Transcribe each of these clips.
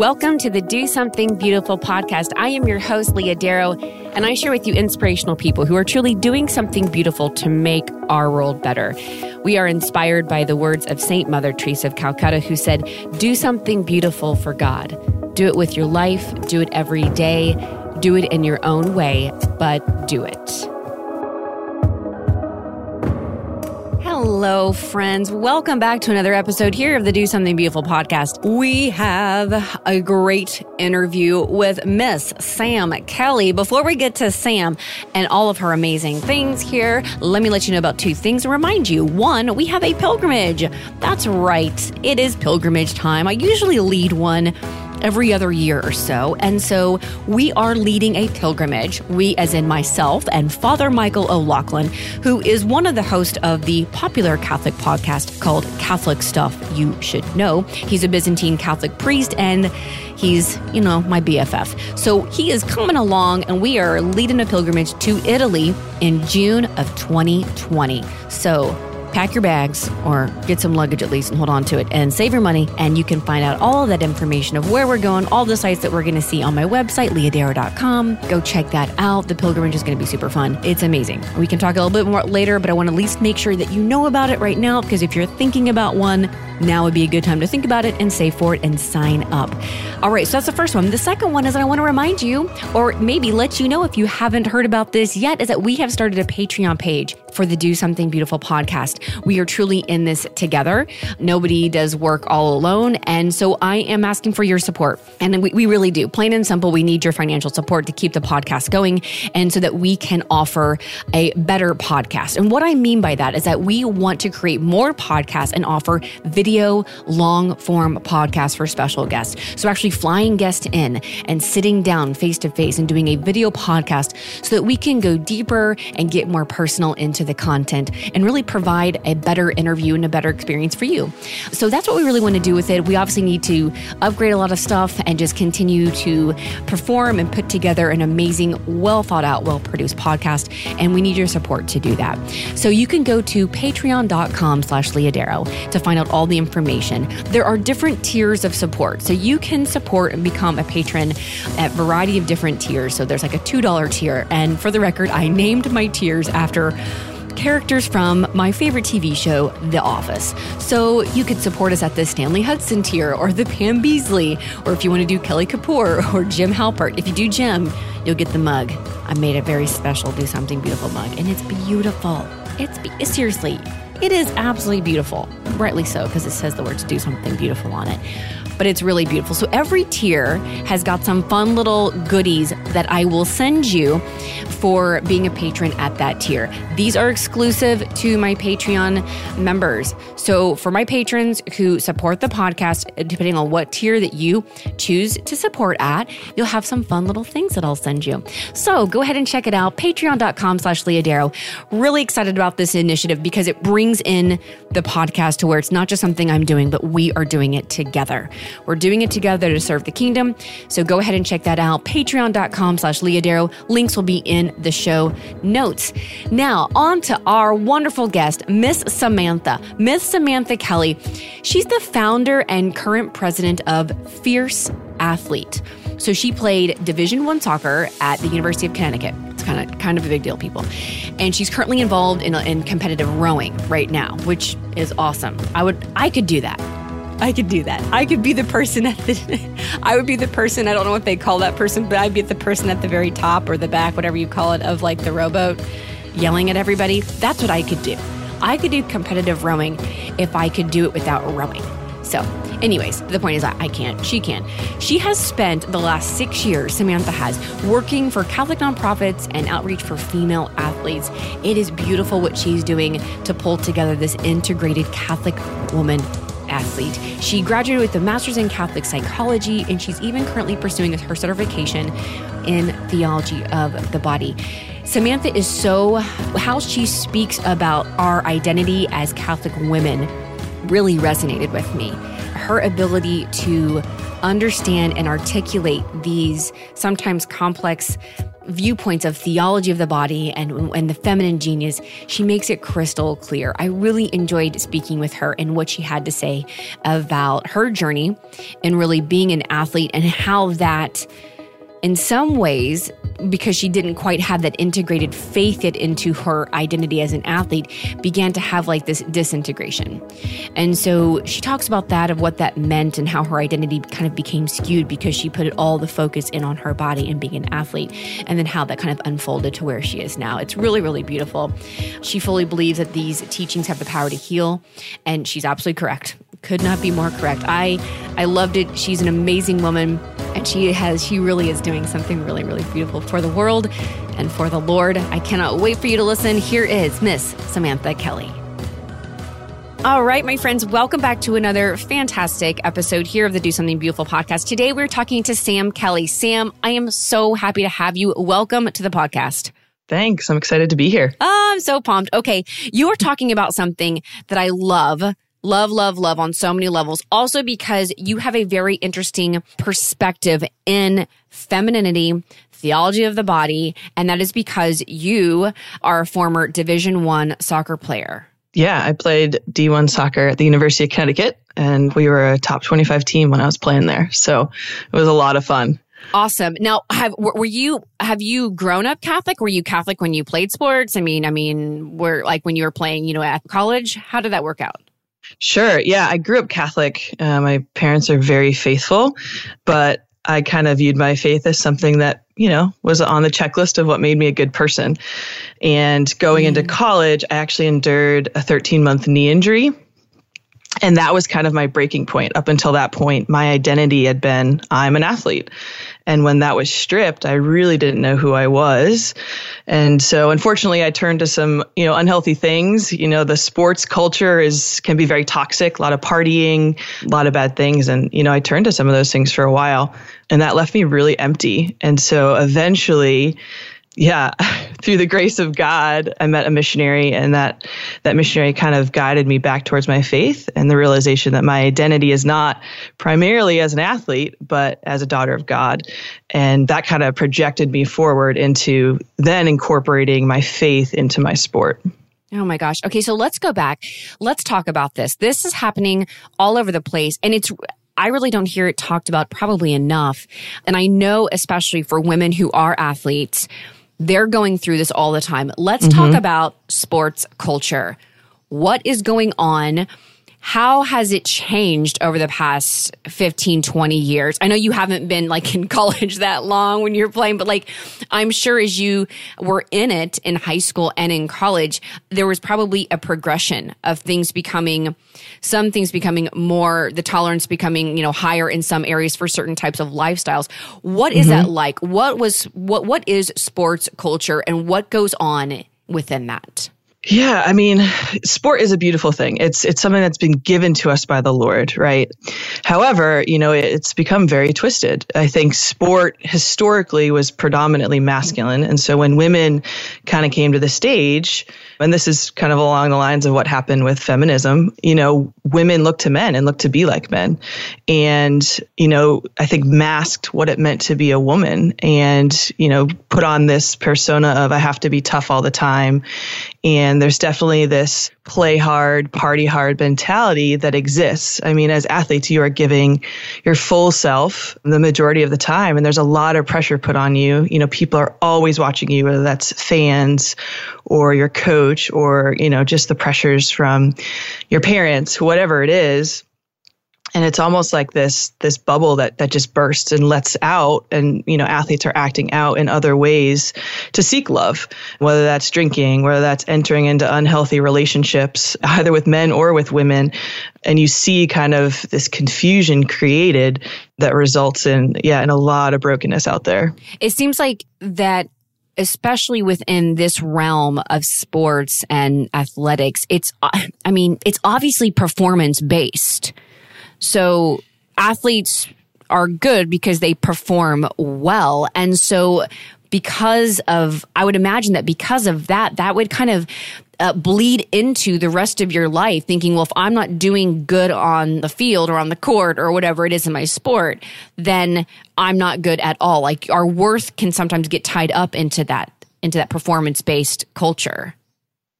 Welcome to the Do Something Beautiful podcast. I am your host, Leah Darrow, and I share with you inspirational people who are truly doing something beautiful to make our world better. We are inspired by the words of Saint Mother Teresa of Calcutta, who said, Do something beautiful for God. Do it with your life, do it every day, do it in your own way, but do it. Hello, friends. Welcome back to another episode here of the Do Something Beautiful podcast. We have a great interview with Miss Sam Kelly. Before we get to Sam and all of her amazing things here, let me let you know about two things and remind you. One, we have a pilgrimage. That's right, it is pilgrimage time. I usually lead one every other year or so. And so we are leading a pilgrimage, we as in myself and Father Michael O'Loughlin, who is one of the hosts of the popular Catholic podcast called Catholic Stuff You Should Know. He's a Byzantine Catholic priest and he's, you know, my BFF. So he is coming along and we are leading a pilgrimage to Italy in June of 2020. So pack your bags or get some luggage at least and hold on to it and save your money. And you can find out all that information of where we're going, all the sites that we're going to see on my website, leahdarrow.com. Go check that out. The pilgrimage is going to be super fun. It's amazing. We can talk a little bit more later, but I want to at least make sure that you know about it right now because if you're thinking about one, now would be a good time to think about it and save for it and sign up. All right, so that's the first one. The second one is I want to remind you, or maybe let you know if you haven't heard about this yet, is that we have started a Patreon page for the Do Something Beautiful podcast. We are truly in this together. Nobody does work all alone. And so I am asking for your support. And we, we really do. Plain and simple, we need your financial support to keep the podcast going and so that we can offer a better podcast. And what I mean by that is that we want to create more podcasts and offer video long form podcasts for special guests. So actually flying guests in and sitting down face to face and doing a video podcast so that we can go deeper and get more personal into the content and really provide a better interview and a better experience for you. So that's what we really want to do with it. We obviously need to upgrade a lot of stuff and just continue to perform and put together an amazing, well thought out, well produced podcast. And we need your support to do that. So you can go to patreon.com slash Leah Darrow to find out all the information. There are different tiers of support. So you can support and become a patron at variety of different tiers. So there's like a $2 tier. And for the record, I named my tiers after characters from my favorite TV show, The Office. So you could support us at the Stanley Hudson tier or the Pam Beesly, or if you want to do Kelly Kapoor or Jim Halpert. If you do Jim, you'll get the mug. I made a very special Do Something Beautiful mug, and it's beautiful. It's be- seriously, it is absolutely beautiful. Rightly so, because it says the words do something beautiful on it but it's really beautiful. So every tier has got some fun little goodies that I will send you for being a patron at that tier. These are exclusive to my Patreon members. So for my patrons who support the podcast, depending on what tier that you choose to support at, you'll have some fun little things that I'll send you. So go ahead and check it out. Patreon.com slash Leah Darrow. Really excited about this initiative because it brings in the podcast to where it's not just something I'm doing, but we are doing it together. We're doing it together to serve the kingdom. So go ahead and check that out. Patreon.com slash Leah Darrow. Links will be in the show notes. Now, on to our wonderful guest, Miss Samantha. Miss Samantha Kelly. She's the founder and current president of Fierce Athlete. So she played Division One soccer at the University of Connecticut. It's kind of kind of a big deal, people. And she's currently involved in, in competitive rowing right now, which is awesome. I would I could do that. I could do that. I could be the person at the, I would be the person, I don't know what they call that person, but I'd be the person at the very top or the back, whatever you call it, of like the rowboat, yelling at everybody. That's what I could do. I could do competitive rowing if I could do it without rowing. So, anyways, the point is I can't. She can. She has spent the last six years, Samantha has, working for Catholic nonprofits and outreach for female athletes. It is beautiful what she's doing to pull together this integrated Catholic woman athlete. She graduated with a master's in Catholic psychology, and she's even currently pursuing her certification in theology of the body. Samantha is so, how she speaks about our identity as Catholic women really resonated with me. Her ability to understand and articulate these sometimes complex viewpoints of theology of the body and, and the feminine genius, she makes it crystal clear. I really enjoyed speaking with her and what she had to say about her journey and really being an athlete and how that in some ways, because she didn't quite have that integrated faith it into her identity as an athlete, began to have like this disintegration. And so she talks about that of what that meant and how her identity kind of became skewed because she put all the focus in on her body and being an athlete, and then how that kind of unfolded to where she is now. It's really, really beautiful. She fully believes that these teachings have the power to heal, and she's absolutely correct could not be more correct. I I loved it. She's an amazing woman and she has she really is doing something really really beautiful for the world and for the Lord. I cannot wait for you to listen. Here is Miss Samantha Kelly. All right, my friends, welcome back to another fantastic episode here of the Do Something Beautiful podcast. Today we're talking to Sam Kelly. Sam, I am so happy to have you. Welcome to the podcast. Thanks. I'm excited to be here. Oh, I'm so pumped. Okay. You are talking about something that I love Love, love, love on so many levels. Also because you have a very interesting perspective in femininity, theology of the body, and that is because you are a former Division 1 soccer player. Yeah, I played D1 soccer at the University of Connecticut and we were a top 25 team when I was playing there. So it was a lot of fun. Awesome. Now, have were you have you grown up Catholic? Were you Catholic when you played sports? I mean, I mean, were like when you were playing, you know, at college? How did that work out? Sure. Yeah, I grew up Catholic. Uh, my parents are very faithful, but I kind of viewed my faith as something that, you know, was on the checklist of what made me a good person. And going mm. into college, I actually endured a 13 month knee injury and that was kind of my breaking point. Up until that point my identity had been i'm an athlete. And when that was stripped i really didn't know who i was. And so unfortunately i turned to some you know unhealthy things. You know the sports culture is can be very toxic a lot of partying a lot of bad things. And you know i turned to some of those things for a while. And that left me really empty. And so eventually yeah, through the grace of God, I met a missionary, and that that missionary kind of guided me back towards my faith and the realization that my identity is not primarily as an athlete, but as a daughter of God, and that kind of projected me forward into then incorporating my faith into my sport. Oh my gosh. Okay, so let's go back. Let's talk about this. This is happening all over the place, and it's I really don't hear it talked about probably enough. And I know, especially for women who are athletes they're going through this all the time. Let's mm-hmm. talk about sports culture. What is going on? How has it changed over the past 15, 20 years? I know you haven't been like in college that long when you're playing, but like I'm sure as you were in it in high school and in college, there was probably a progression of things becoming, some things becoming more, the tolerance becoming, you know, higher in some areas for certain types of lifestyles. What is mm-hmm. that like? What was, what, what is sports culture and what goes on within that? Yeah, I mean, sport is a beautiful thing. It's it's something that's been given to us by the Lord, right? However, you know, it's become very twisted. I think sport historically was predominantly masculine, and so when women kind of came to the stage, and this is kind of along the lines of what happened with feminism, you know, women looked to men and looked to be like men. And, you know, I think masked what it meant to be a woman and, you know, put on this persona of I have to be tough all the time. And there's definitely this play hard, party hard mentality that exists. I mean, as athletes, you are giving your full self the majority of the time, and there's a lot of pressure put on you. You know, people are always watching you, whether that's fans or your coach or, you know, just the pressures from your parents, whatever it is. And it's almost like this this bubble that that just bursts and lets out and you know athletes are acting out in other ways to seek love whether that's drinking whether that's entering into unhealthy relationships either with men or with women. And you see kind of this confusion created that results in yeah in a lot of brokenness out there. It seems like that especially within this realm of sports and athletics it's uh, i mean it's obviously performance based so athletes are good because they perform well. And so because of, I would imagine that because of that, that would kind of uh, bleed into the rest of your life thinking, well, if I'm not doing good on the field or on the court or whatever it is in my sport, then I'm not good at all. Like our worth can sometimes get tied up into that, into that performance based culture.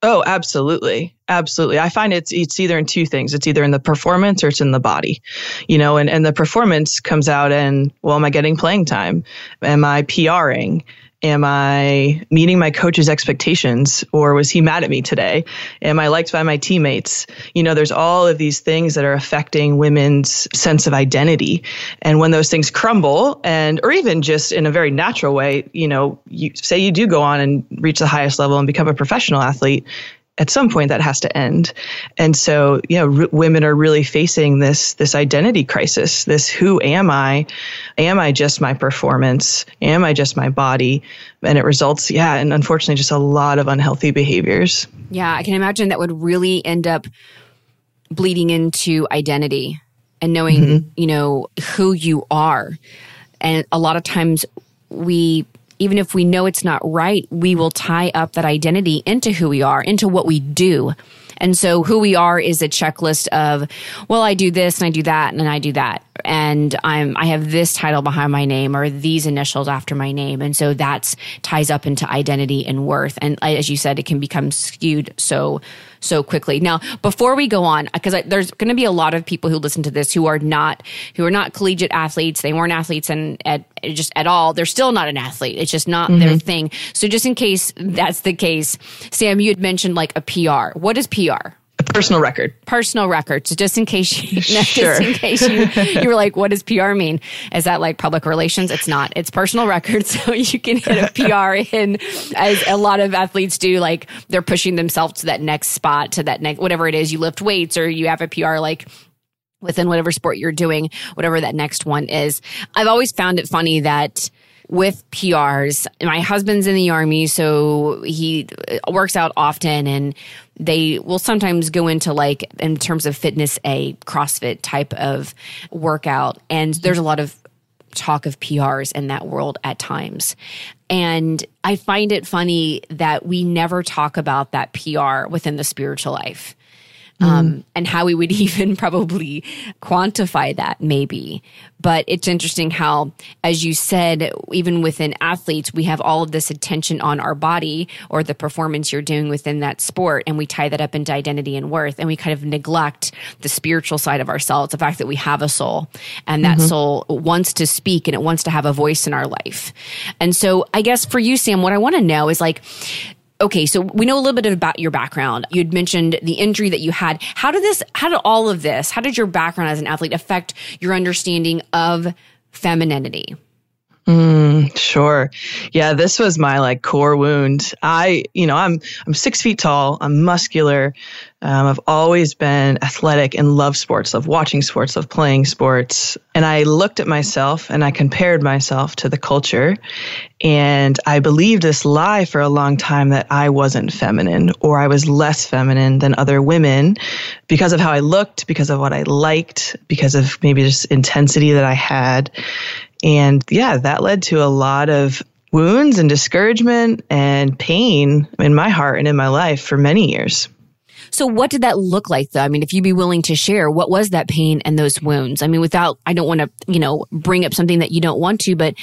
Oh, absolutely. Absolutely. I find it's it's either in two things. It's either in the performance or it's in the body. You know, and, and the performance comes out in, well, am I getting playing time? Am I PRing? Am I meeting my coach's expectations or was he mad at me today? Am I liked by my teammates? You know, there's all of these things that are affecting women's sense of identity. And when those things crumble and, or even just in a very natural way, you know, you say you do go on and reach the highest level and become a professional athlete, at some point that has to end. And so, you know, r- women are really facing this this identity crisis. This who am I? Am I just my performance? Am I just my body? And it results, yeah, and unfortunately just a lot of unhealthy behaviors. Yeah, I can imagine that would really end up bleeding into identity and knowing, mm-hmm. you know, who you are. And a lot of times we even if we know it's not right, we will tie up that identity into who we are, into what we do. And so who we are is a checklist of, well, I do this and I do that and I do that. And I'm, I have this title behind my name or these initials after my name. And so that's ties up into identity and worth. And as you said, it can become skewed so so quickly. Now, before we go on, because there's going to be a lot of people who listen to this who are not who are not collegiate athletes. They weren't athletes and at just at all. They're still not an athlete. It's just not mm-hmm. their thing. So, just in case that's the case, Sam, you had mentioned like a PR. What is PR? Personal record. Personal records, just in case you, sure. just in case you, you were like, what does PR mean? Is that like public relations? It's not. It's personal records. So you can hit a PR in, as a lot of athletes do. Like they're pushing themselves to that next spot, to that next whatever it is. You lift weights, or you have a PR like within whatever sport you're doing, whatever that next one is. I've always found it funny that with PRs. My husband's in the army, so he works out often and they will sometimes go into like in terms of fitness a CrossFit type of workout and there's a lot of talk of PRs in that world at times. And I find it funny that we never talk about that PR within the spiritual life um, mm. and how we would even probably quantify that maybe. But it's interesting how, as you said, even within athletes, we have all of this attention on our body or the performance you're doing within that sport, and we tie that up into identity and worth, and we kind of neglect the spiritual side of ourselves, the fact that we have a soul, and that mm-hmm. soul wants to speak and it wants to have a voice in our life. And so, I guess for you, Sam, what I want to know is like, okay, so we know a little bit about your background. You'd mentioned the injury that you had. How did this, how did all of this, how did your background as an athlete affect your understanding of femininity? Mm, sure. Yeah, this was my like core wound. I, you know, I'm I'm six feet tall. I'm muscular. Um, I've always been athletic and love sports, love watching sports, love playing sports. And I looked at myself and I compared myself to the culture. And I believed this lie for a long time that I wasn't feminine or I was less feminine than other women because of how I looked, because of what I liked, because of maybe just intensity that I had. And yeah, that led to a lot of wounds and discouragement and pain in my heart and in my life for many years. So what did that look like though? I mean, if you'd be willing to share, what was that pain and those wounds? I mean, without, I don't want to, you know, bring up something that you don't want to, but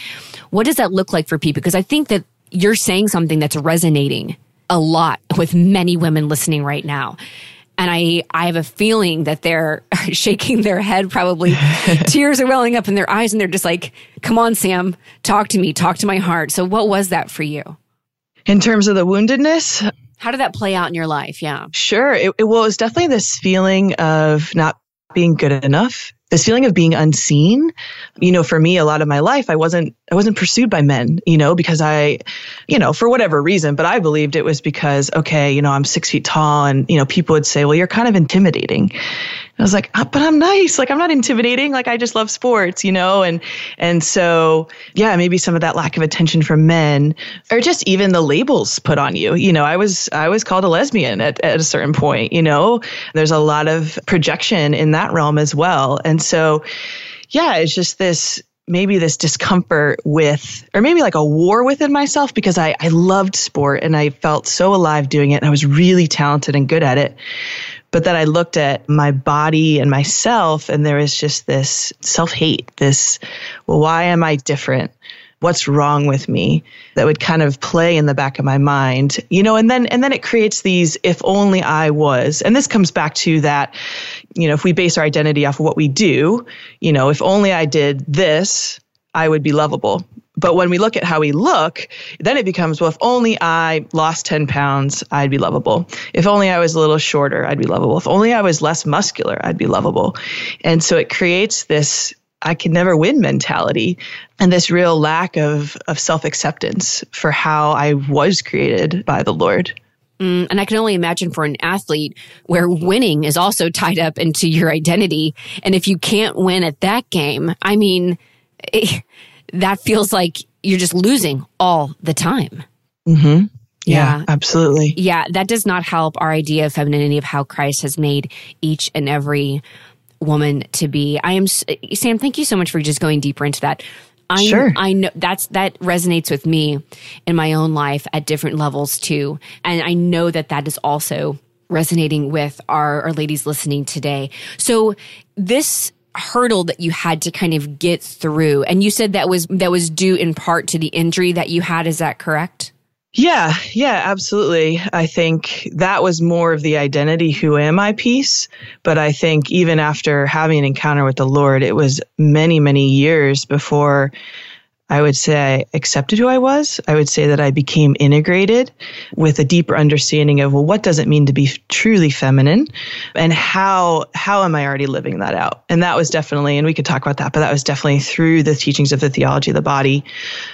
what does that look like for people? Because I think that you're saying something that's resonating a lot with many women listening right now and I I have a feeling that they're shaking their head probably. Tears are welling up in their eyes and they're just like come on Sam talk to me talk to my heart. So what was that for you? In terms of the woundedness? How did that play out in your life? Yeah. Sure. It, it well it was definitely this feeling of not being good enough this feeling of being unseen you know for me a lot of my life i wasn't i wasn't pursued by men you know because i you know for whatever reason but i believed it was because okay you know i'm six feet tall and you know people would say well you're kind of intimidating I was like, oh, but I'm nice. Like I'm not intimidating. Like I just love sports, you know? And and so yeah, maybe some of that lack of attention from men or just even the labels put on you. You know, I was I was called a lesbian at, at a certain point, you know. There's a lot of projection in that realm as well. And so yeah, it's just this maybe this discomfort with, or maybe like a war within myself because I, I loved sport and I felt so alive doing it and I was really talented and good at it. But then I looked at my body and myself and there was just this self hate, this, well, why am I different? what's wrong with me? That would kind of play in the back of my mind you know and then and then it creates these if only i was. And this comes back to that you know if we base our identity off of what we do you know if only i did this i would be lovable but when we look at how we look, then it becomes, well, if only I lost 10 pounds, I'd be lovable. If only I was a little shorter, I'd be lovable. If only I was less muscular, I'd be lovable. And so it creates this I can never win mentality and this real lack of, of self acceptance for how I was created by the Lord. Mm, and I can only imagine for an athlete where winning is also tied up into your identity. And if you can't win at that game, I mean, it, that feels like you're just losing all the time. Mm-hmm. Yeah, yeah, absolutely. Yeah, that does not help our idea of femininity, of how Christ has made each and every woman to be. I am Sam. Thank you so much for just going deeper into that. I sure. I know that's that resonates with me in my own life at different levels too, and I know that that is also resonating with our, our ladies listening today. So this hurdle that you had to kind of get through, and you said that was that was due in part to the injury that you had. Is that correct? Yeah, yeah, absolutely. I think that was more of the identity, who am I piece. But I think even after having an encounter with the Lord, it was many, many years before I would say I accepted who I was. I would say that I became integrated with a deeper understanding of well, what does it mean to be truly feminine, and how how am I already living that out? And that was definitely, and we could talk about that, but that was definitely through the teachings of the theology of the body,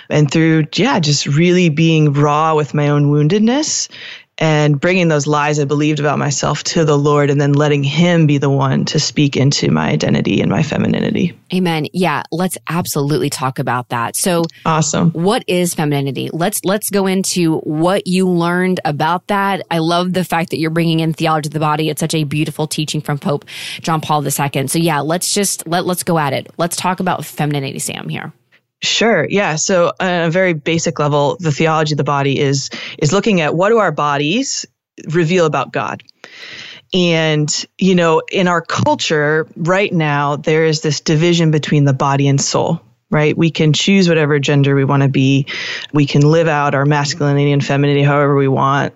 and through yeah, just really being raw with my own woundedness and bringing those lies I believed about myself to the Lord and then letting Him be the one to speak into my identity and my femininity. Amen. Yeah, let's absolutely talk about that. So awesome. What is femininity? Let's let's go into what you learned about that. I love the fact that you're bringing in theology of the body. It's such a beautiful teaching from Pope John Paul II. So yeah, let's just let let's go at it. Let's talk about femininity, Sam. Here. Sure. Yeah. So, on a very basic level, the theology of the body is is looking at what do our bodies reveal about God. And, you know, in our culture right now, there is this division between the body and soul, right? We can choose whatever gender we want to be. We can live out our masculinity and femininity however we want.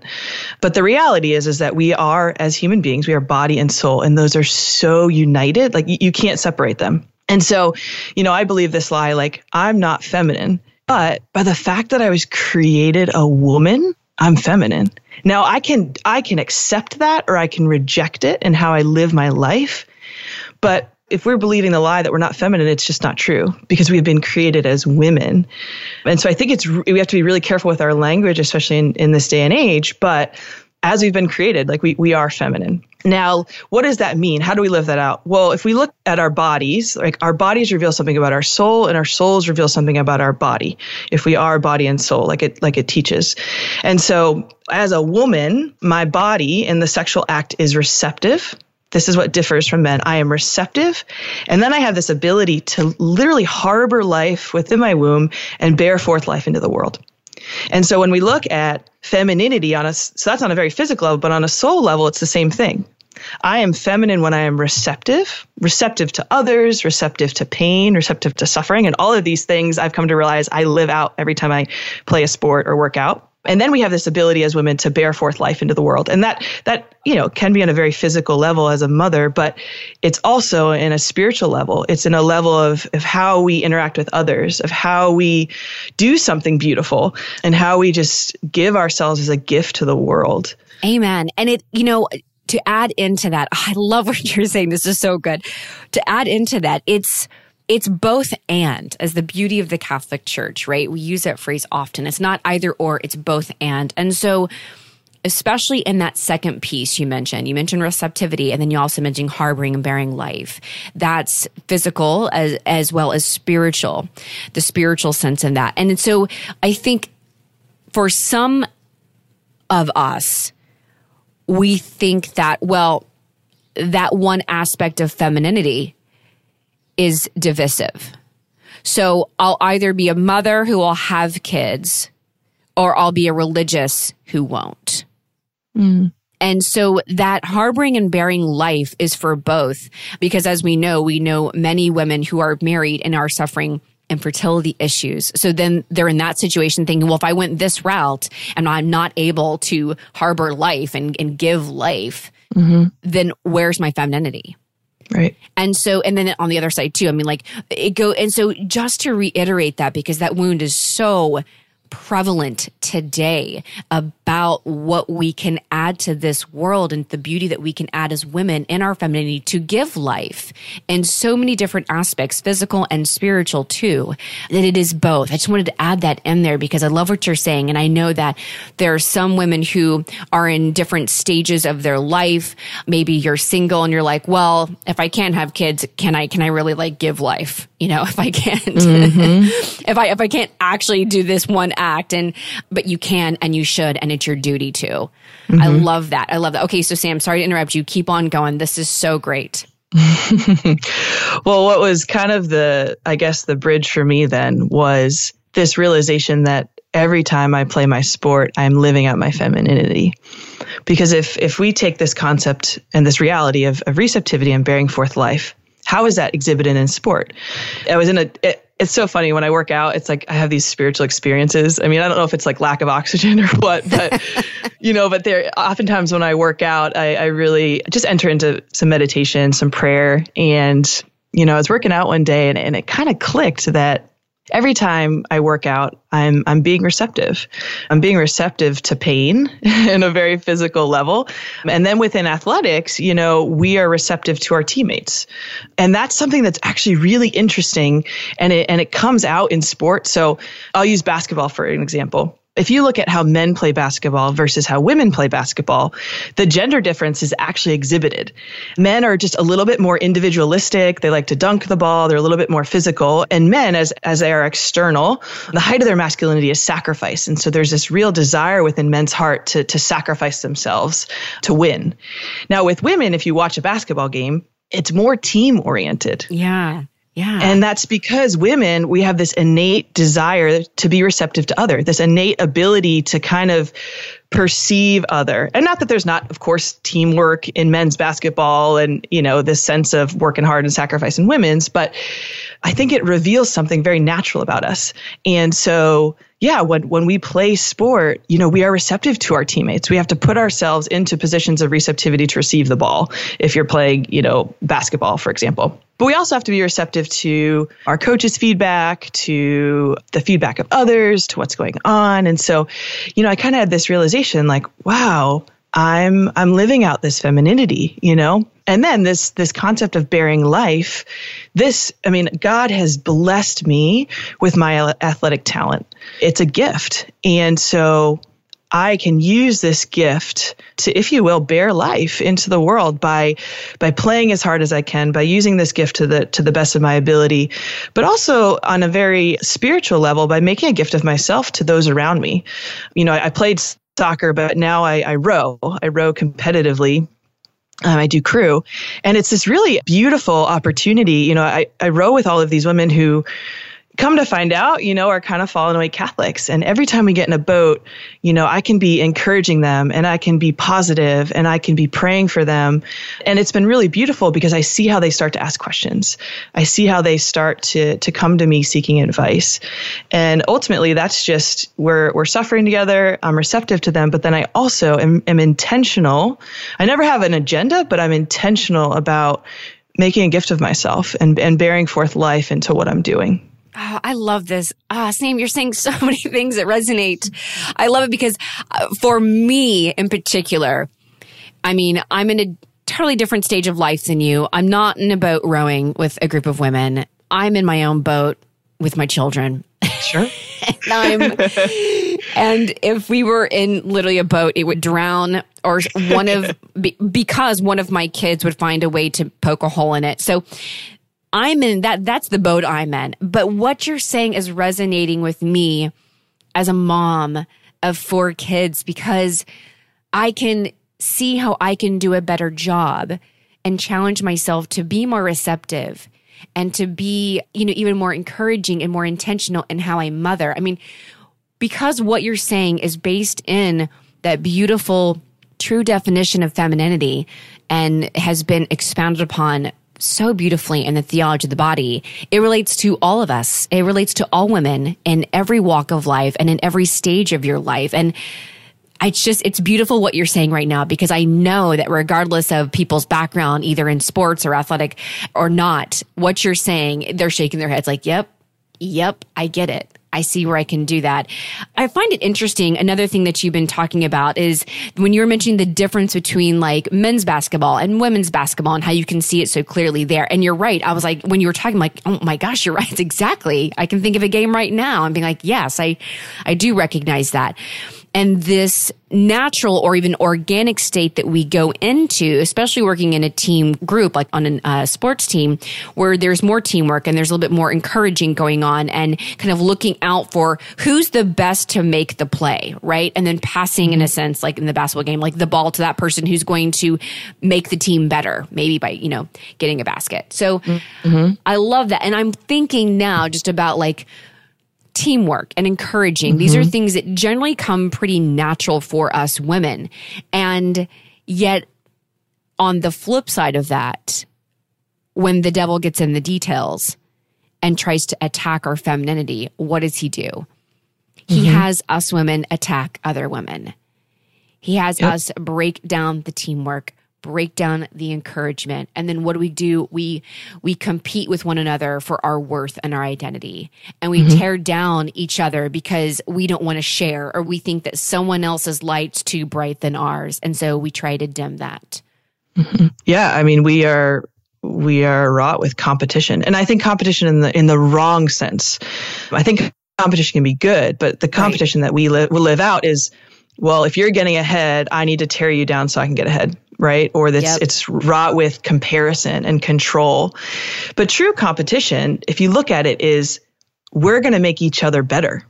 But the reality is, is that we are, as human beings, we are body and soul, and those are so united, like you, you can't separate them. And so, you know, I believe this lie like, I'm not feminine, but by the fact that I was created a woman, I'm feminine. Now I can I can accept that or I can reject it in how I live my life. But if we're believing the lie that we're not feminine, it's just not true because we've been created as women. And so I think it's we have to be really careful with our language, especially in, in this day and age. But as we've been created, like we, we are feminine. Now, what does that mean? How do we live that out? Well, if we look at our bodies, like our bodies reveal something about our soul and our souls reveal something about our body. If we are body and soul, like it like it teaches. And so as a woman, my body in the sexual act is receptive. This is what differs from men. I am receptive. And then I have this ability to literally harbor life within my womb and bear forth life into the world. And so when we look at femininity on a, so that's on a very physical level, but on a soul level, it's the same thing. I am feminine when I am receptive, receptive to others, receptive to pain, receptive to suffering. And all of these things I've come to realize I live out every time I play a sport or work out. And then we have this ability as women to bear forth life into the world. And that that, you know, can be on a very physical level as a mother, but it's also in a spiritual level. It's in a level of, of how we interact with others, of how we do something beautiful and how we just give ourselves as a gift to the world. Amen. And it, you know, to add into that, I love what you're saying. This is so good. To add into that, it's it's both and as the beauty of the Catholic Church, right? We use that phrase often. It's not either or, it's both and. And so, especially in that second piece you mentioned, you mentioned receptivity and then you also mentioned harboring and bearing life. That's physical as, as well as spiritual, the spiritual sense in that. And so I think for some of us, we think that, well, that one aspect of femininity is divisive. So I'll either be a mother who will have kids or I'll be a religious who won't. Mm. And so that harboring and bearing life is for both because as we know, we know many women who are married and are suffering infertility issues. So then they're in that situation thinking, well, if I went this route and I'm not able to harbor life and, and give life, mm-hmm. then where's my femininity? Right. And so, and then on the other side too, I mean, like it go, and so just to reiterate that because that wound is so prevalent today about what we can add to this world and the beauty that we can add as women in our femininity to give life in so many different aspects, physical and spiritual too, that it is both. I just wanted to add that in there because I love what you're saying. And I know that there are some women who are in different stages of their life. Maybe you're single and you're like, well, if I can't have kids, can I, can I really like give life? You know, if I can't, mm-hmm. if I, if I can't actually do this one act and, but you can and you should and it's your duty to. Mm-hmm. I love that. I love that. Okay. So Sam, sorry to interrupt you. Keep on going. This is so great. well, what was kind of the, I guess, the bridge for me then was this realization that every time I play my sport, I'm living out my femininity. Because if if we take this concept and this reality of, of receptivity and bearing forth life, how is that exhibited in sport? I was in a, it, it's so funny when I work out, it's like I have these spiritual experiences. I mean, I don't know if it's like lack of oxygen or what, but you know, but there oftentimes when I work out, I, I really just enter into some meditation, some prayer. And, you know, I was working out one day and, and it kind of clicked that every time I work out, I'm I'm being receptive. I'm being receptive to pain in a very physical level. And then within athletics, you know, we are receptive to our teammates. And that's something that's actually really interesting and it and it comes out in sport. So I'll use basketball for an example if you look at how men play basketball versus how women play basketball, the gender difference is actually exhibited. Men are just a little bit more individualistic. They like to dunk the ball. They're a little bit more physical. And men, as, as they are external, the height of their masculinity is sacrifice. And so there's this real desire within men's heart to, to sacrifice themselves to win. Now, with women, if you watch a basketball game, it's more team oriented. Yeah. Yeah. And that's because women, we have this innate desire to be receptive to other, this innate ability to kind of perceive other. And not that there's not, of course, teamwork in men's basketball and, you know, this sense of working hard and sacrifice in women's, but I think it reveals something very natural about us. And so yeah, when, when we play sport, you know, we are receptive to our teammates. We have to put ourselves into positions of receptivity to receive the ball if you're playing, you know, basketball, for example. But we also have to be receptive to our coach's feedback, to the feedback of others, to what's going on. And so, you know, I kind of had this realization like, wow, I'm I'm living out this femininity, you know? And then this this concept of bearing life, this I mean, God has blessed me with my athletic talent. It's a gift. And so I can use this gift to, if you will, bear life into the world by by playing as hard as I can, by using this gift to the to the best of my ability, but also on a very spiritual level by making a gift of myself to those around me. You know, I, I played soccer, but now I, I row. I row competitively. Um, I do crew. And it's this really beautiful opportunity. You know, I, I row with all of these women who come to find out, you know, are kind of fallen away Catholics. And every time we get in a boat, you know, I can be encouraging them and I can be positive and I can be praying for them. And it's been really beautiful because I see how they start to ask questions. I see how they start to to come to me seeking advice. And ultimately that's just we're we're suffering together. I'm receptive to them, but then I also am, am intentional. I never have an agenda, but I'm intentional about making a gift of myself and, and bearing forth life into what I'm doing. Oh, I love this. Ah, Sam, you're saying so many things that resonate. I love it because uh, for me in particular, I mean, I'm in a totally different stage of life than you. I'm not in a boat rowing with a group of women. I'm in my own boat with my children. Sure. and, and if we were in literally a boat, it would drown or one of, because one of my kids would find a way to poke a hole in it. So I'm in that, that's the boat I'm in. But what you're saying is resonating with me as a mom of four kids because I can see how I can do a better job and challenge myself to be more receptive and to be, you know, even more encouraging and more intentional in how I mother. I mean, because what you're saying is based in that beautiful, true definition of femininity and has been expounded upon so beautifully in the theology of the body. It relates to all of us. It relates to all women in every walk of life and in every stage of your life. And it's just, it's beautiful what you're saying right now because I know that regardless of people's background, either in sports or athletic or not, what you're saying, they're shaking their heads like, yep, yep, I get it. I see where I can do that. I find it interesting. Another thing that you've been talking about is when you were mentioning the difference between like men's basketball and women's basketball and how you can see it so clearly there. And you're right. I was like, when you were talking, like, oh my gosh, you're right. Exactly. I can think of a game right now and being like, yes, I, I do recognize that and this natural or even organic state that we go into, especially working in a team group, like on a uh, sports team, where there's more teamwork and there's a little bit more encouraging going on and kind of looking out for who's the best to make the play, right? And then passing in a sense, like in the basketball game, like the ball to that person who's going to make the team better, maybe by, you know, getting a basket. So mm-hmm. I love that. And I'm thinking now just about like, teamwork and encouraging. Mm-hmm. These are mm-hmm. things that generally come pretty natural for us women. And yet, on the flip side of that, when the devil gets in the details and tries to attack our femininity, what does he do? He mm-hmm. has us women attack other women. He has yep. us break down the teamwork, break down the encouragement. And then what do we do? We we compete with one another for our worth and our identity. And we mm-hmm. tear down each other because we don't want to share or we think that someone else's light's too bright than ours. And so we try to dim that. Mm-hmm. yeah i mean we are we are wrought with competition. And i think competition in the in the wrong sense. I think competition can be good but the competition right. that we live, we live out is well if you're getting ahead i need to tear you down so i can get ahead right? Or that's yep. it's wrought with comparison and control. But true competition, if you look at it, is we're going to make each other better.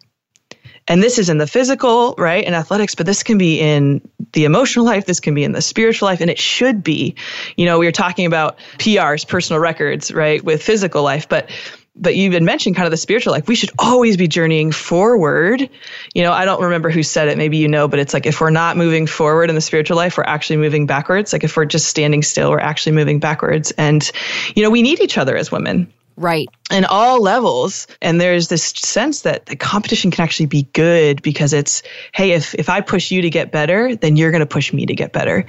And this is in the physical, right, in athletics, but this can be in the emotional life, this can be in the spiritual life, and it should be. You know, we were talking about PRs, personal records, right, with physical life, but but you even mentioned kind of the spiritual life. We should always be journeying forward. You know, I don't remember who said it. Maybe you know, but it's like if we're not moving forward in the spiritual life, we're actually moving backwards. Like if we're just standing still, we're actually moving backwards. And, you know, we need each other as women. Right. In all levels. And there's this sense that the competition can actually be good because it's, hey, if, if I push you to get better, then you're going to push me to get better.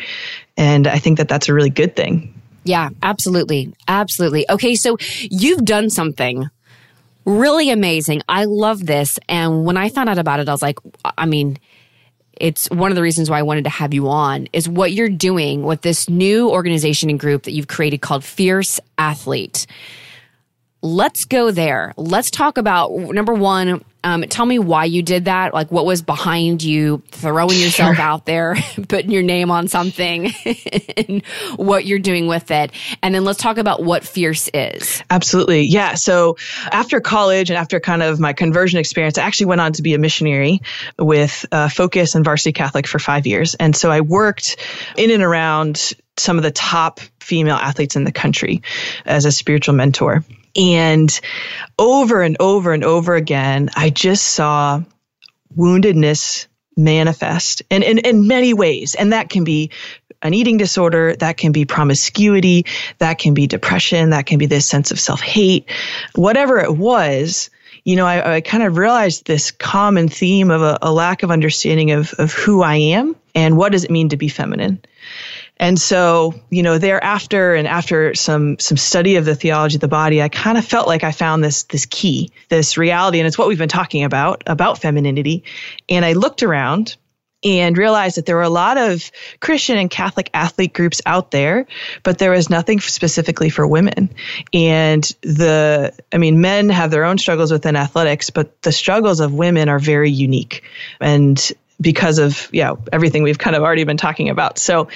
And I think that that's a really good thing. Yeah, absolutely. Absolutely. Okay, so you've done something really amazing. I love this. And when I found out about it, I was like, I mean, it's one of the reasons why I wanted to have you on is what you're doing with this new organization and group that you've created called Fierce Athlete. Let's go there. Let's talk about number one, um, tell me why you did that. Like, what was behind you throwing yourself sure. out there, putting your name on something, and what you're doing with it. And then let's talk about what Fierce is. Absolutely. Yeah. So, after college and after kind of my conversion experience, I actually went on to be a missionary with uh, Focus and Varsity Catholic for five years. And so, I worked in and around some of the top female athletes in the country as a spiritual mentor. And over and over and over again, I just saw woundedness manifest and in, in many ways. And that can be an eating disorder, that can be promiscuity, that can be depression, that can be this sense of self hate, whatever it was. You know, I, I, kind of realized this common theme of a, a lack of understanding of, of who I am and what does it mean to be feminine. And so, you know, thereafter and after some some study of the theology of the body, I kind of felt like I found this this key, this reality, and it's what we've been talking about about femininity. And I looked around and realized that there were a lot of Christian and Catholic athlete groups out there, but there was nothing specifically for women. And the, I mean, men have their own struggles within athletics, but the struggles of women are very unique. And because of, yeah, everything we've kind of already been talking about. So,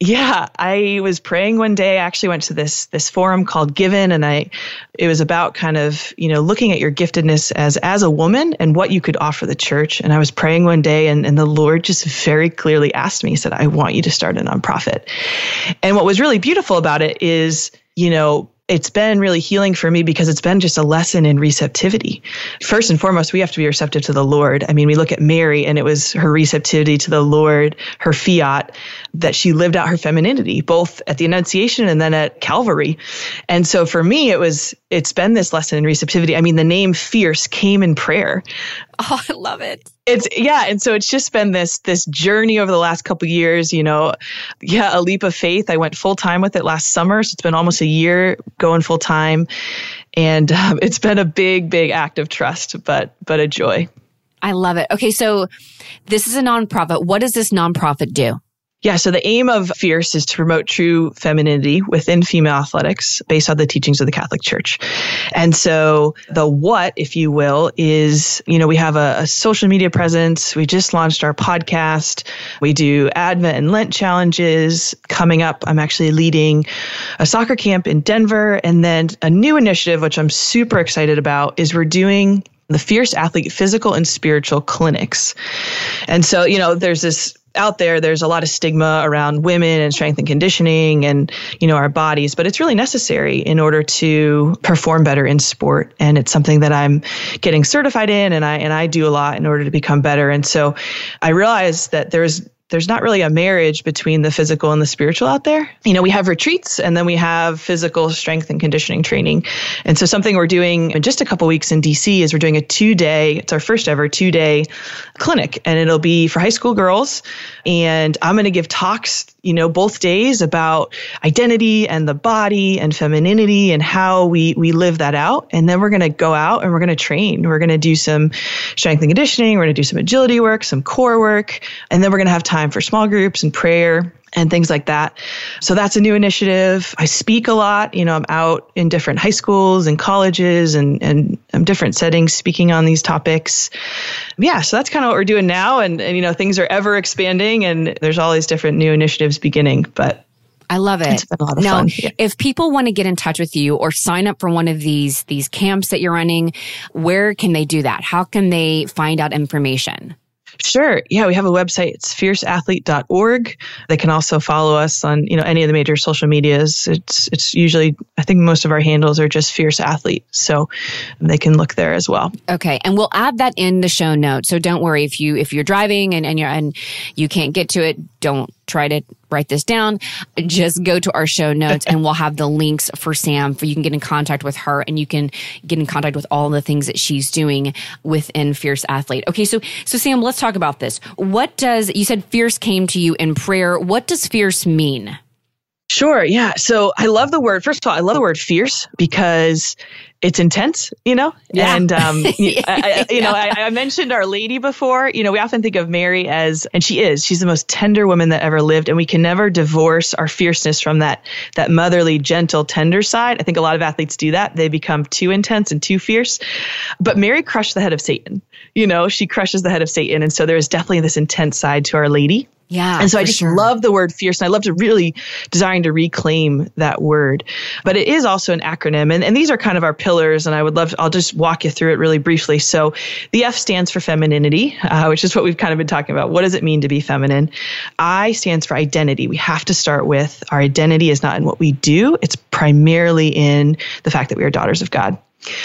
yeah, I was praying one day. I actually went to this this forum called Given, and I it was about kind of you know looking at your giftedness as as a woman and what you could offer the church. And I was praying one day, and, and the Lord just very clearly asked me, He said, "I want you to start a nonprofit." And what was really beautiful about it is, you know, it's been really healing for me because it's been just a lesson in receptivity. First and foremost, we have to be receptive to the Lord. I mean, we look at Mary and it was her receptivity to the Lord, her fiat, that she lived out her femininity, both at the Annunciation and then at Calvary. And so for me, it was, it's been this lesson in receptivity. I mean, the name fierce came in prayer. Oh, I love it. It's yeah, and so it's just been this this journey over the last couple years. You know, yeah, a leap of faith. I went full time with it last summer, so it's been almost a year going full time, and um, it's been a big, big act of trust, but but a joy. I love it. Okay, so this is a nonprofit. What does this nonprofit do? Yeah, so the aim of Fierce is to promote true femininity within female athletics based on the teachings of the Catholic Church. And so the what, if you will, is, you know, we have a, a social media presence. We just launched our podcast. We do Advent and Lent challenges. Coming up, I'm actually leading a soccer camp in Denver. And then a new initiative, which I'm super excited about, is we're doing the Fierce Athlete Physical and Spiritual Clinics. And so, you know, there's this out there there's a lot of stigma around women and strength and conditioning and you know our bodies but it's really necessary in order to perform better in sport and it's something that I'm getting certified in and I and I do a lot in order to become better and so I realized that there's there's not really a marriage between the physical and the spiritual out there. You know, we have retreats and then we have physical strength and conditioning training. And so something we're doing in just a couple weeks in DC is we're doing a two day, it's our first ever two day clinic and it'll be for high school girls. And I'm going to give talks, you know, both days about identity and the body and femininity and how we, we live that out. And then we're going to go out and we're going to train. We're going to do some strength and conditioning. We're going to do some agility work, some core work, and then we're going to have time time for small groups and prayer and things like that. So that's a new initiative. I speak a lot. You know, I'm out in different high schools and colleges and, and um, different settings speaking on these topics. Yeah, so that's kind of what we're doing now. And, and, you know, things are ever expanding and there's all these different new initiatives beginning. But I love it. now, yeah. if people want to get in touch with you or sign up for one of these these camps that you're running, where can they do that? How can they find out information? Sure. Yeah, we have a website. It's fierceathlete.org. They can also follow us on, you know, any of the major social medias. It's it's usually I think most of our handles are just fierce athlete. So they can look there as well. Okay. And we'll add that in the show notes. So don't worry if you if you're driving and, and you're and you can't get to it, don't try to write this down, just go to our show notes and we'll have the links for Sam for you can get in contact with her and you can get in contact with all the things that she's doing within Fierce Athlete. Okay, so so Sam, let's talk about this. What does you said Fierce came to you in prayer? What does Fierce mean? Sure. Yeah. So I love the word. First of all, I love the word fierce because it's intense, you know? Yeah. And, um, I, I, you know, I, I, mentioned Our Lady before. You know, we often think of Mary as, and she is, she's the most tender woman that ever lived. And we can never divorce our fierceness from that, that motherly, gentle, tender side. I think a lot of athletes do that. They become too intense and too fierce. But Mary crushed the head of Satan. You know, she crushes the head of Satan. And so there is definitely this intense side to Our Lady. Yeah. And so I just sure. love the word fierce and I love to really desiring to reclaim that word. But it is also an acronym and, and these are kind of our pillars and I would love, I'll just walk you through it really briefly. So the F stands for femininity, uh, which is what we've kind of been talking about. What does it mean to be feminine? I stands for identity. We have to start with our identity is not in what we do. It's primarily in the fact that we are daughters of God.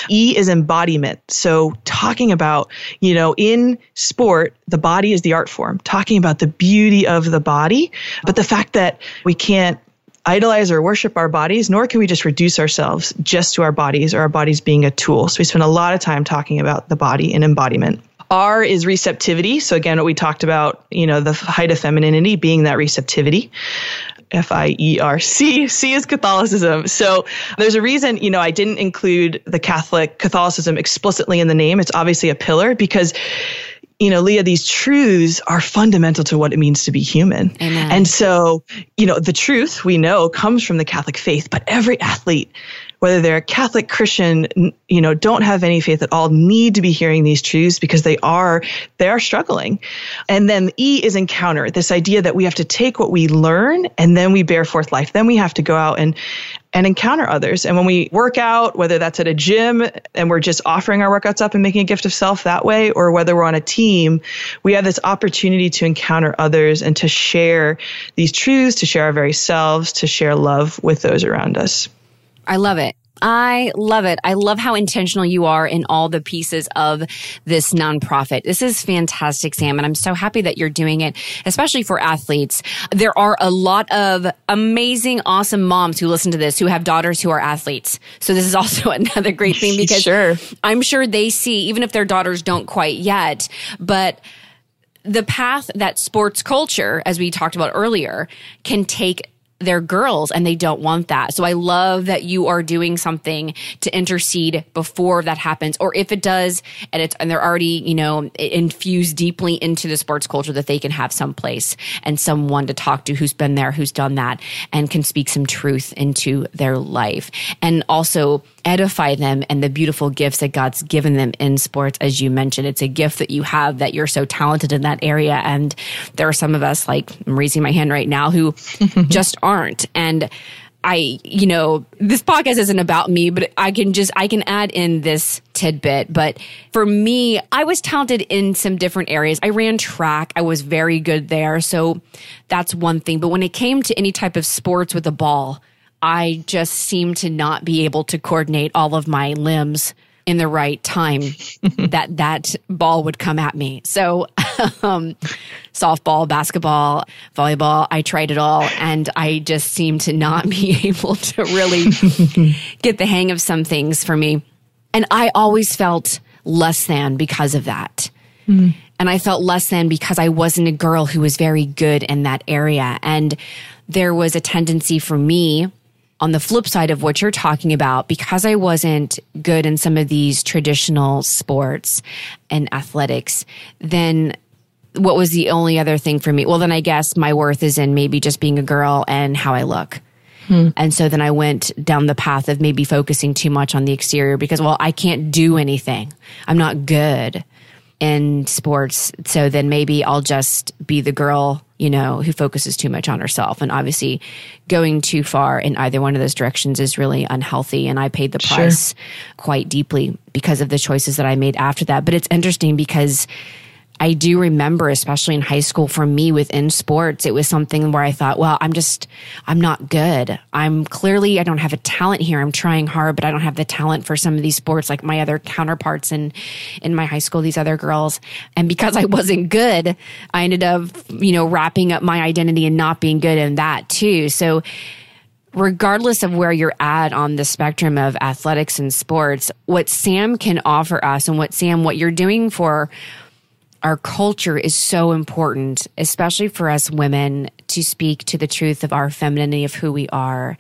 E is embodiment. So talking about, you know, in sport, the body is the art form, talking about the beauty of the body, but the fact that we can't idolize or worship our bodies, nor can we just reduce ourselves just to our bodies or our bodies being a tool. So we spend a lot of time talking about the body and embodiment. R is receptivity. So again, what we talked about, you know, the height of femininity being that receptivity. F I E R C. C is Catholicism. So there's a reason, you know, I didn't include the Catholic Catholicism explicitly in the name. It's obviously a pillar because you know, Leah, these truths are fundamental to what it means to be human. Amen. And so, you know, the truth we know comes from the Catholic faith, but every athlete whether they're a Catholic, Christian, you know, don't have any faith at all, need to be hearing these truths because they are they are struggling. And then E is encounter, this idea that we have to take what we learn and then we bear forth life. Then we have to go out and and encounter others. And when we work out, whether that's at a gym and we're just offering our workouts up and making a gift of self that way, or whether we're on a team, we have this opportunity to encounter others and to share these truths, to share our very selves, to share love with those around us. I love it. I love it. I love how intentional you are in all the pieces of this nonprofit. This is fantastic, Sam. And I'm so happy that you're doing it, especially for athletes. There are a lot of amazing, awesome moms who listen to this who have daughters who are athletes. So this is also another great thing because sure. I'm sure they see, even if their daughters don't quite yet, but the path that sports culture, as we talked about earlier, can take they're girls and they don't want that. So I love that you are doing something to intercede before that happens, or if it does, and it's and they're already you know infused deeply into the sports culture that they can have some place and someone to talk to who's been there, who's done that, and can speak some truth into their life, and also edify them and the beautiful gifts that God's given them in sports. As you mentioned, it's a gift that you have that you're so talented in that area. And there are some of us, like I'm raising my hand right now, who just aren't. And I, you know, this podcast isn't about me, but I can just, I can add in this tidbit. But for me, I was talented in some different areas. I ran track. I was very good there. So that's one thing. But when it came to any type of sports with a ball, I just seem to not be able to coordinate all of my limbs in the right time that that ball would come at me. So, um, softball, basketball, volleyball, I tried it all and I just seem to not be able to really get the hang of some things for me. And I always felt less than because of that. Mm. And I felt less than because I wasn't a girl who was very good in that area. And there was a tendency for me on the flip side of what you're talking about, because I wasn't good in some of these traditional sports and athletics, then what was the only other thing for me? Well, then I guess my worth is in maybe just being a girl and how I look. Hmm. And so then I went down the path of maybe focusing too much on the exterior because, well, I can't do anything. I'm not good in sports. So then maybe I'll just be the girl you know, who focuses too much on herself. And obviously, going too far in either one of those directions is really unhealthy. And I paid the price sure. quite deeply because of the choices that I made after that. But it's interesting because I do remember, especially in high school, for me within sports, it was something where I thought, well, I'm just, I'm not good. I'm clearly, I don't have a talent here. I'm trying hard, but I don't have the talent for some of these sports like my other counterparts in, in my high school, these other girls. And because I wasn't good, I ended up, you know, wrapping up my identity and not being good in that too. So, regardless of where you're at on the spectrum of athletics and sports, what Sam can offer us and what Sam, what you're doing for our culture is so important, especially for us women, to speak to the truth of our femininity of who we are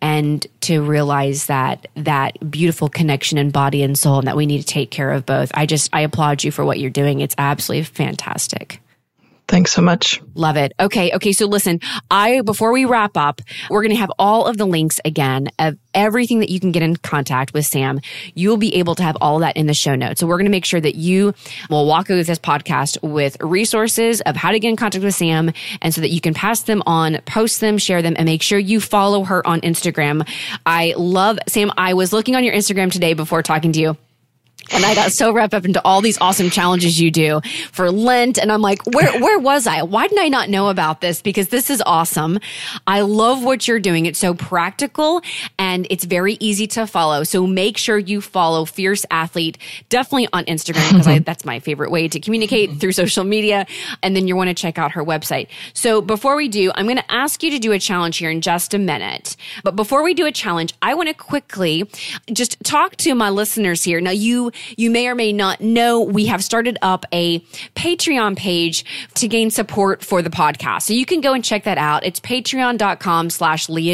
and to realize that that beautiful connection in body and soul and that we need to take care of both. I just, I applaud you for what you're doing. It's absolutely fantastic. Thanks so much. Love it. Okay. Okay. So listen, I, before we wrap up, we're going to have all of the links again of everything that you can get in contact with Sam. You'll be able to have all that in the show notes. So we're going to make sure that you will walk over this podcast with resources of how to get in contact with Sam and so that you can pass them on, post them, share them, and make sure you follow her on Instagram. I love Sam. I was looking on your Instagram today before talking to you. And I got so wrapped up into all these awesome challenges you do for Lent. And I'm like, where, where was I? Why didn't I not know about this? Because this is awesome. I love what you're doing. It's so practical and it's very easy to follow. So make sure you follow Fierce Athlete definitely on Instagram because that's my favorite way to communicate through social media. And then you want to check out her website. So before we do, I'm going to ask you to do a challenge here in just a minute. But before we do a challenge, I want to quickly just talk to my listeners here. Now you you may or may not know we have started up a Patreon page to gain support for the podcast. So you can go and check that out. It's patreon.com slash Leah.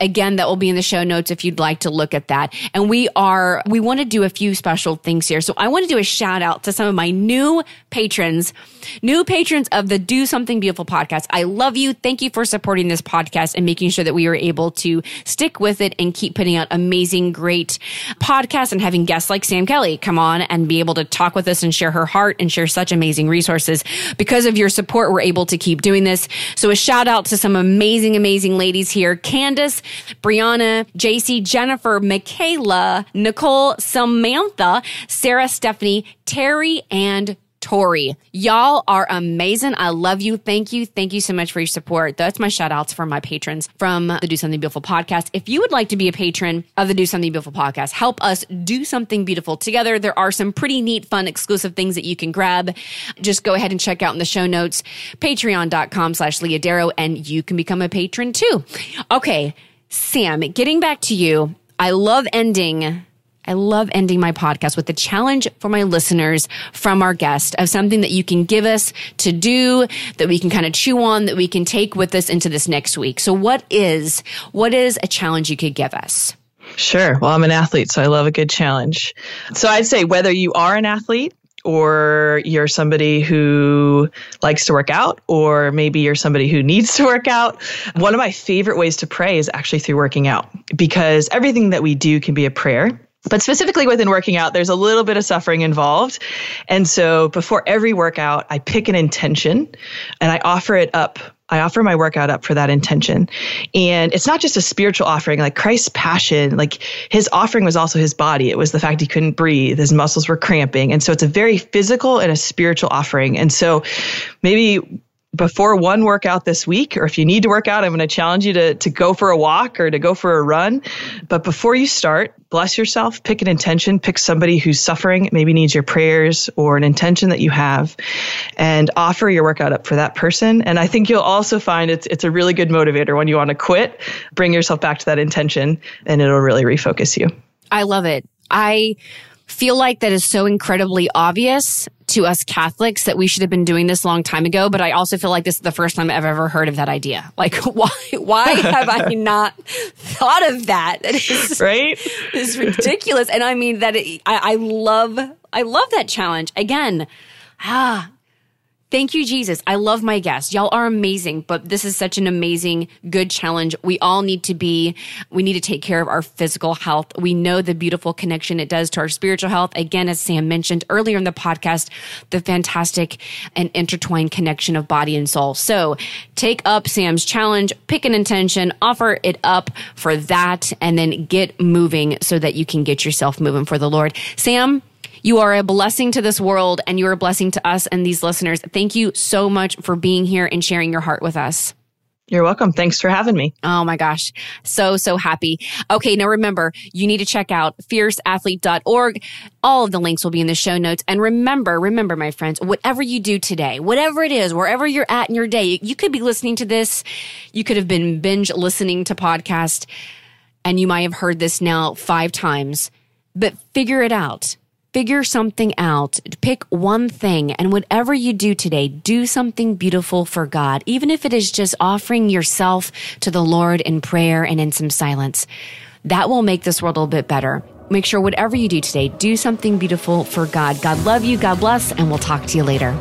Again, that will be in the show notes if you'd like to look at that. And we are, we want to do a few special things here. So I want to do a shout out to some of my new patrons, new patrons of the Do Something Beautiful podcast. I love you. Thank you for supporting this podcast and making sure that we are able to stick with it and keep putting out amazing, great podcasts and having guests like Sam Sam Kelly come on and be able to talk with us and share her heart and share such amazing resources. Because of your support, we're able to keep doing this. So a shout out to some amazing, amazing ladies here. Candace, Brianna, JC, Jennifer, Michaela, Nicole, Samantha, Sarah, Stephanie, Terry, and Tori. Y'all are amazing. I love you. Thank you. Thank you so much for your support. That's my shout outs for my patrons from the Do Something Beautiful podcast. If you would like to be a patron of the Do Something Beautiful podcast, help us do something beautiful together. There are some pretty neat, fun, exclusive things that you can grab. Just go ahead and check out in the show notes, patreon.com slash Leah Darrow, and you can become a patron too. Okay. Sam, getting back to you, I love ending I love ending my podcast with a challenge for my listeners from our guest of something that you can give us to do that we can kind of chew on that we can take with us into this next week. So what is what is a challenge you could give us? Sure. Well, I'm an athlete, so I love a good challenge. So I'd say whether you are an athlete or you're somebody who likes to work out, or maybe you're somebody who needs to work out. One of my favorite ways to pray is actually through working out because everything that we do can be a prayer. But specifically within working out, there's a little bit of suffering involved. And so before every workout, I pick an intention and I offer it up I offer my workout up for that intention. And it's not just a spiritual offering, like Christ's passion, like his offering was also his body. It was the fact he couldn't breathe, his muscles were cramping. And so it's a very physical and a spiritual offering. And so maybe before one workout this week, or if you need to work out, I'm going to challenge you to, to go for a walk or to go for a run. But before you start, bless yourself, pick an intention, pick somebody who's suffering, maybe needs your prayers or an intention that you have, and offer your workout up for that person. And I think you'll also find it's, it's a really good motivator when you want to quit, bring yourself back to that intention, and it'll really refocus you. I love it. I feel like that is so incredibly obvious to us Catholics that we should have been doing this a long time ago. But I also feel like this is the first time I've ever heard of that idea. Like, why, why have I not thought of that? It is, right? It's ridiculous. And I mean that it, I, I love, I love that challenge. Again, ah, Thank you, Jesus. I love my guests. Y'all are amazing, but this is such an amazing, good challenge. We all need to be, we need to take care of our physical health. We know the beautiful connection it does to our spiritual health. Again, as Sam mentioned earlier in the podcast, the fantastic and intertwined connection of body and soul. So take up Sam's challenge, pick an intention, offer it up for that, and then get moving so that you can get yourself moving for the Lord. Sam, you are a blessing to this world and you are a blessing to us and these listeners. Thank you so much for being here and sharing your heart with us. You're welcome. Thanks for having me. Oh my gosh. So, so happy. Okay. Now remember, you need to check out fierceathlete.org. All of the links will be in the show notes. And remember, remember, my friends, whatever you do today, whatever it is, wherever you're at in your day, you could be listening to this. You could have been binge listening to podcast and you might have heard this now five times, but figure it out figure something out. Pick one thing. And whatever you do today, do something beautiful for God, even if it is just offering yourself to the Lord in prayer and in some silence. That will make this world a little bit better. Make sure whatever you do today, do something beautiful for God. God love you. God bless. And we'll talk to you later.